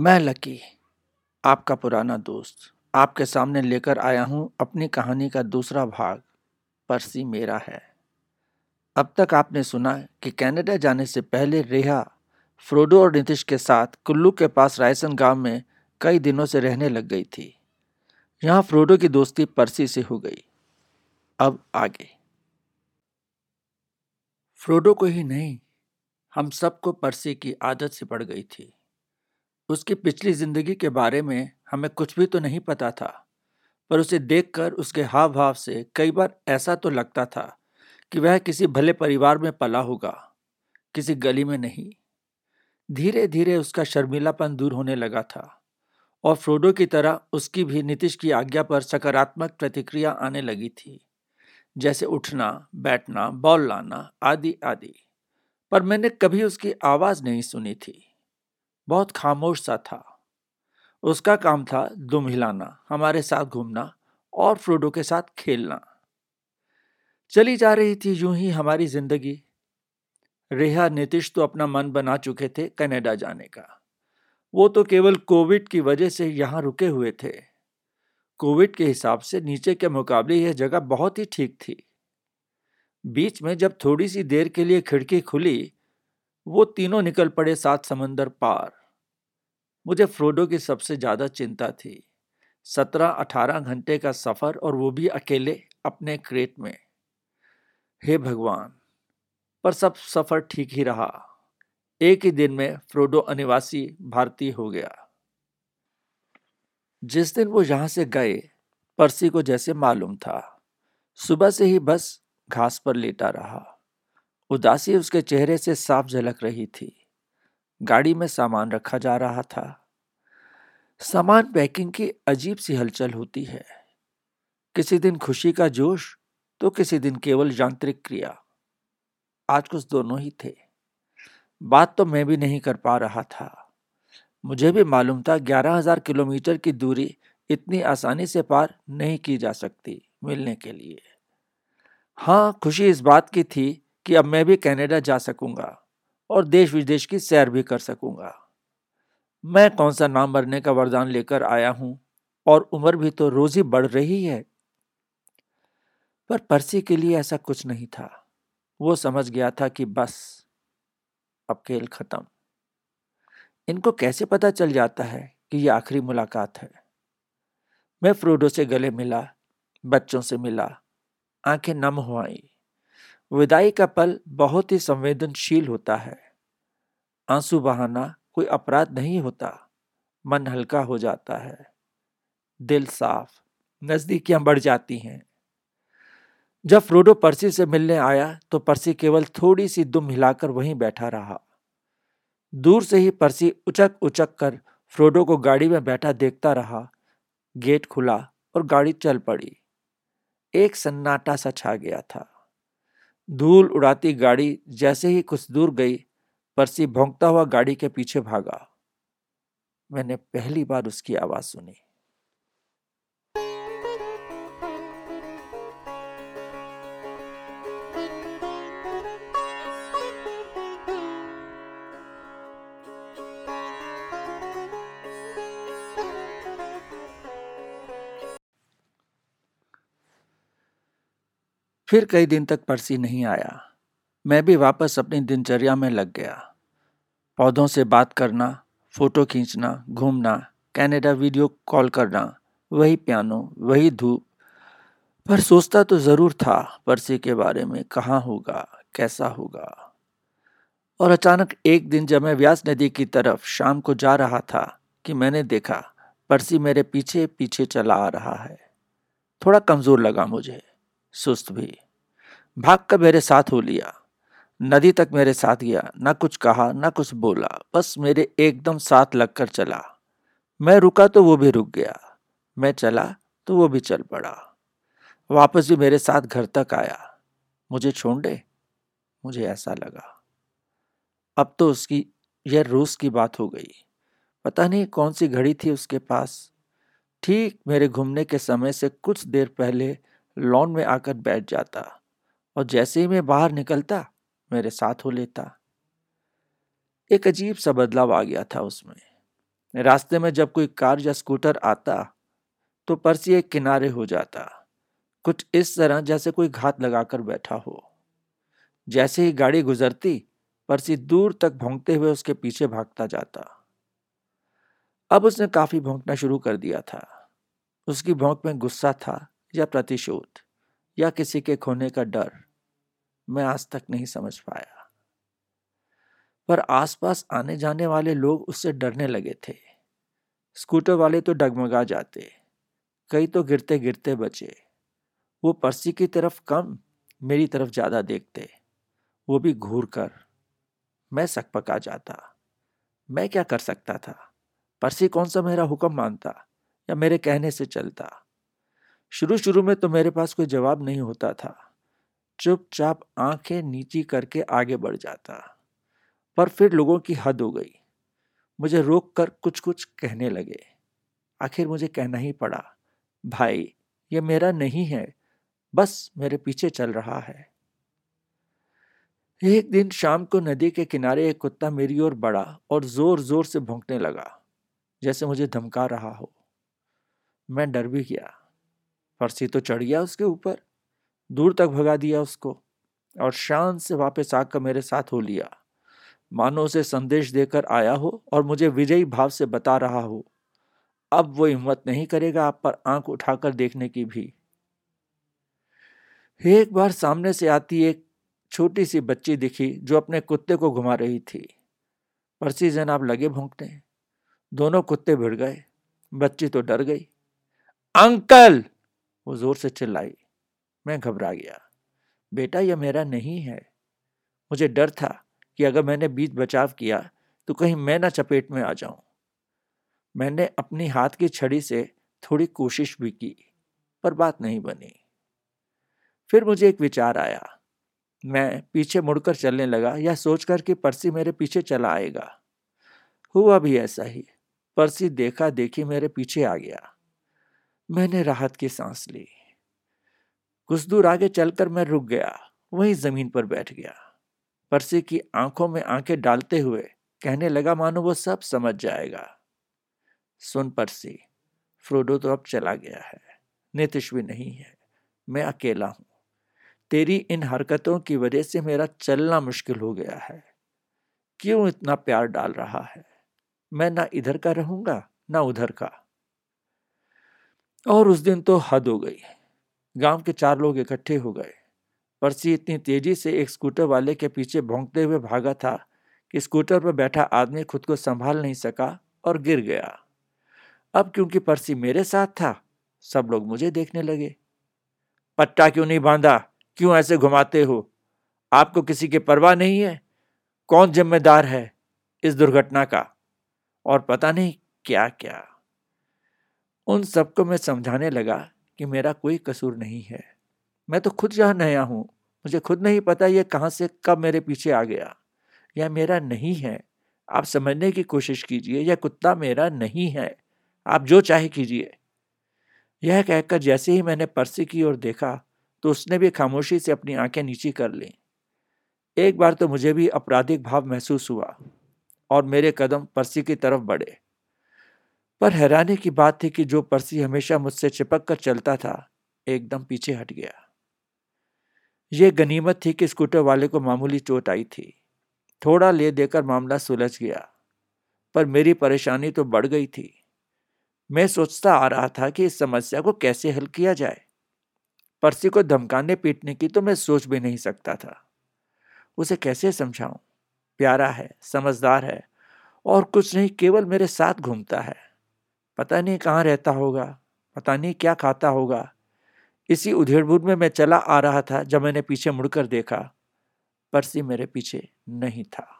मैं लकी, आपका पुराना दोस्त। आपके सामने लेकर आया हूँ अपनी कहानी का दूसरा भाग। परसी मेरा है। अब तक आपने सुना कि कनाडा जाने से पहले रेहा, फ्रोडो और नीतीश के साथ कुल्लू के पास रायसन गाँव में कई दिनों से रहने लग गई थी। यहाँ फ्रोडो की दोस्ती परसी से हो गई। अब आगे। फ्रोडो को ही नहीं, हम सबको परसी की आदत से पड़ गई थी। उसकी पिछली ज़िंदगी के बारे में हमें कुछ भी तो नहीं पता था, पर उसे देखकर उसके हाव भाव से कई बार ऐसा तो लगता था कि वह किसी भले परिवार में पला होगा, किसी गली में नहीं। धीरे धीरे उसका शर्मिलापन दूर होने लगा था और फ्रोडो की तरह उसकी भी नीतीश की आज्ञा पर सकारात्मक प्रतिक्रिया आने लगी थी, जैसे उठना, बैठना, बॉल लाना आदि आदि पर मैंने कभी उसकी आवाज़ नहीं सुनी थी। बहुत खामोश सा था। उसका काम था दुम हिलाना, हमारे साथ घूमना और फ्रोडो के साथ खेलना। चली जा रही थी यूँ ही हमारी ज़िंदगी। रेहा, नीतीश तो अपना मन बना चुके थे कनाडा जाने का। वो तो केवल कोविड की वजह से यहाँ रुके हुए थे। कोविड के हिसाब से नीचे के मुकाबले यह जगह बहुत ही ठीक थी। बीच में जब थोड़ी सी देर के लिए खिड़की खुली, वो तीनों निकल पड़े सात समंदर पार। मुझे फ्रोडो की सबसे ज़्यादा चिंता थी। सत्रह अठारह घंटे का सफ़र और वो भी अकेले अपने क्रेट में। हे भगवान, पर सब सफ़र ठीक ही रहा। एक ही दिन में फ्रोडो अनिवासी भारतीय हो गया। जिस दिन वो यहाँ से गए, परसी को जैसे मालूम था। सुबह से ही बस घास पर लेटा रहा। उदासी उसके चेहरे से साफ़ झलक रही थी। गाड़ी में सामान रखा जा रहा था। सामान पैकिंग की अजीब सी हलचल होती है। किसी दिन खुशी का जोश तो किसी दिन केवल यांत्रिक क्रिया। आज कुछ दोनों ही थे। बात तो मैं भी नहीं कर पा रहा था। मुझे भी मालूम था ग्यारह हज़ार किलोमीटर की दूरी इतनी आसानी से पार नहीं की जा सकती मिलने के लिए। हाँ खुशी इस बात की थी कि अब मैं भी कनाडा जा सकूँगा। और देश विदेश की सैर भी कर सकूँगा। मैं कौन सा नाम मरने का वरदान लेकर आया हूँ और उम्र भी तो रोज ही बढ़ रही है? पर परसी के लिए ऐसा कुछ नहीं था। वो समझ गया था कि बस, अब खेल खत्म। इनको कैसे पता चल जाता है कि ये आखिरी मुलाकात है? मैं फ्रोडो से गले मिला, बच्चों से मिला, आँखें नम हो आई। विदाई का पल बहुत ही संवेदनशील होता है। आँसू बहाना कोई अपराध नहीं होता। मन हल्का हो जाता है। दिल साफ़, नजदीकियाँ बढ़ जाती हैं। जब फ्रोडो परसी से मिलने आया तो परसी केवल थोड़ी सी दुम हिलाकर वहीं बैठा रहा। दूर से ही परसी उचक उचक कर फ्रोडो को गाड़ी में बैठा देखता रहा। गेट खुला और गाड़ी चल पड़ी। एक सन्नाटा सा छा गया था। धूल उड़ाती गाड़ी जैसे ही कुछ दूर गई, परसी भोंकता हुआ गाड़ी के पीछे भागा। मैंने पहली बार उसकी आवाज़ सुनी। फिर कई दिन तक परसी नहीं आया। मैं भी वापस अपनी दिनचर्या में लग गया। पौधों से बात करना, फ़ोटो खींचना, घूमना, कनाडा वीडियो कॉल करना, वही पियानो, वही धूप। पर सोचता तो ज़रूर था परसी के बारे में कहाँ होगा, कैसा होगा। और अचानक एक दिन जब मैं व्यास नदी की तरफ़ शाम को जा रहा था कि मैंने देखा परसी मेरे पीछे पीछे चला आ रहा है। थोड़ा कमज़ोर लगा मुझे। सुस्त भी। भाग कर मेरे साथ हो लिया। नदी तक मेरे साथ गया। ना कुछ कहा, ना कुछ बोला। बस मेरे एकदम साथ लगकर चला। मैं रुका तो वो भी रुक गया। मैं चला तो वो भी चल पड़ा। वापस भी मेरे साथ घर तक आया। मुझे छोड़ दे। मुझे ऐसा लगा। अब तो उसकी, यह रूस की बात हो गई। पता नहीं कौन सी घड़ी थी उसके पास। ठीक मेरे घूमने के समय से कुछ देर पहले लॉन में आकर बैठ जाता और जैसे ही मैं बाहर निकलता, मेरे साथ हो लेता। एक अजीब सा बदलाव आ गया था उसमें। रास्ते में जब कोई कार या स्कूटर आता तो पर्सी एक किनारे हो जाता, कुछ इस तरह जैसे कोई घात लगाकर बैठा हो। जैसे ही गाड़ी गुजरती, पर्सी दूर तक भोंकते हुए उसके पीछे भागता जाता। अब उसने काफ़ी भोंकना शुरू कर दिया था। उसकी भोंक में गुस्सा था या प्रतिशोध, या किसी के खोने का डर, मैं आज तक नहीं समझ पाया। पर आसपास आने जाने वाले लोग उससे डरने लगे थे। स्कूटर वाले तो डगमगा जाते, कई तो गिरते गिरते बचे। वो पर्सी की तरफ़ कम, मेरी तरफ़ ज़्यादा देखते। वो भी घूर कर, मैं सकपका जाता। मैं क्या कर सकता था? पर्सी कौन सा मेरा हुक्म मानता या मेरे कहने से चलता? शुरू शुरू में तो मेरे पास कोई जवाब नहीं होता था। चुपचाप आँखें नीची करके आगे बढ़ जाता, पर फिर लोगों की हद हो गई। मुझे रोक कर कुछ कुछ कहने लगे। आखिर मुझे कहना ही पड़ा, भाई, ये मेरा नहीं है, बस मेरे पीछे चल रहा है। एक दिन शाम को नदी के किनारे एक कुत्ता मेरी ओर बढ़ा और ज़ोर ज़ोर से भौंकने लगा, जैसे मुझे धमका रहा हो। मैं डर भी गया। फरसी तो चढ़ गया उसके ऊपर, दूर तक भगा दिया उसको और शान से वापस आकर मेरे साथ हो लिया। मानो उसे संदेश देकर आया हो और मुझे विजयी भाव से बता रहा हो। अब वो हिम्मत नहीं करेगा आप पर आँख उठाकर देखने की भी। एक बार सामने से आती एक छोटी सी बच्ची दिखी जो अपने कुत्ते को घुमा रही थी। पर्सी जनाब लगे भोंकने दोनों कुत्ते भिड़ गए। बच्ची तो डर गई। अंकल! वो ज़ोर से चिल्लाई। मैं घबरा गया। बेटा, यह मेरा नहीं है। मुझे डर था कि अगर मैंने बीच बचाव किया तो कहीं मैं ना चपेट में आ जाऊँ। मैंने अपनी हाथ की छड़ी से थोड़ी कोशिश भी की, पर बात नहीं बनी। फिर मुझे एक विचार आया। मैं पीछे मुड़कर चलने लगा, यह सोचकर कि परसी मेरे पीछे चला आएगा। हुआ भी ऐसा ही। परसी देखा देखी मेरे पीछे आ गया। मैंने राहत की सांस ली। कुछ दूर आगे चलकर मैं रुक गया, वहीं ज़मीन पर बैठ गया। परसी की आँखों में आँखें डालते हुए कहने लगा, मानो वो सब समझ जाएगा। सुन परसी, फ्रोडो तो अब चला गया है, नितिश भी नहीं है, मैं अकेला हूँ। तेरी इन हरकतों की वजह से मेरा चलना मुश्किल हो गया है। क्यों इतना प्यार डाल रहा है? मैं ना इधर का रहूँगा, ना उधर का। और उस दिन तो हद हो गई। गाँव के चार लोग इकट्ठे हो गए। पर्सी इतनी तेज़ी से एक स्कूटर वाले के पीछे भोंकते हुए भागा था कि स्कूटर पर बैठा आदमी खुद को संभाल नहीं सका और गिर गया। अब क्योंकि पर्सी मेरे साथ था, सब लोग मुझे देखने लगे। पट्टा क्यों नहीं बांधा? क्यों ऐसे घुमाते हो? आपको किसी की परवाह नहीं है। कौन जिम्मेदार है इस दुर्घटना का? और पता नहीं क्या क्या उन सबको मैं समझाने लगा कि मेरा कोई कसूर नहीं है। मैं तो खुद यहाँ नया हूँ। मुझे खुद नहीं पता ये कहाँ से, कब मेरे पीछे आ गया। यह मेरा नहीं है। आप समझने की कोशिश कीजिए, यह कुत्ता मेरा नहीं है। आप जो चाहे कीजिए। यह कहकर जैसे ही मैंने पर्सी की ओर देखा तो उसने भी खामोशी से अपनी आँखें नीची कर ली। एक बार तो मुझे भी आपराधिक भाव महसूस हुआ और मेरे कदम पर्सी की तरफ़ बढ़े। पर हैरानी की बात थी कि जो पर्सी हमेशा मुझसे चिपक कर चलता था, एकदम पीछे हट गया। ये गनीमत थी कि स्कूटर वाले को मामूली चोट आई थी। थोड़ा ले देकर मामला सुलझ गया, पर मेरी परेशानी तो बढ़ गई थी। मैं सोचता आ रहा था कि इस समस्या को कैसे हल किया जाए। पर्सी को धमकाने पीटने की तो मैं सोच भी नहीं सकता था। उसे कैसे समझाऊं? प्यारा है, समझदार है, और कुछ नहीं, केवल मेरे साथ घूमता है। पता नहीं कहाँ रहता होगा, पता नहीं क्या खाता होगा। इसी उधेड़बुन में मैं चला आ रहा था जब मैंने पीछे मुड़कर देखा। परसी मेरे पीछे नहीं था।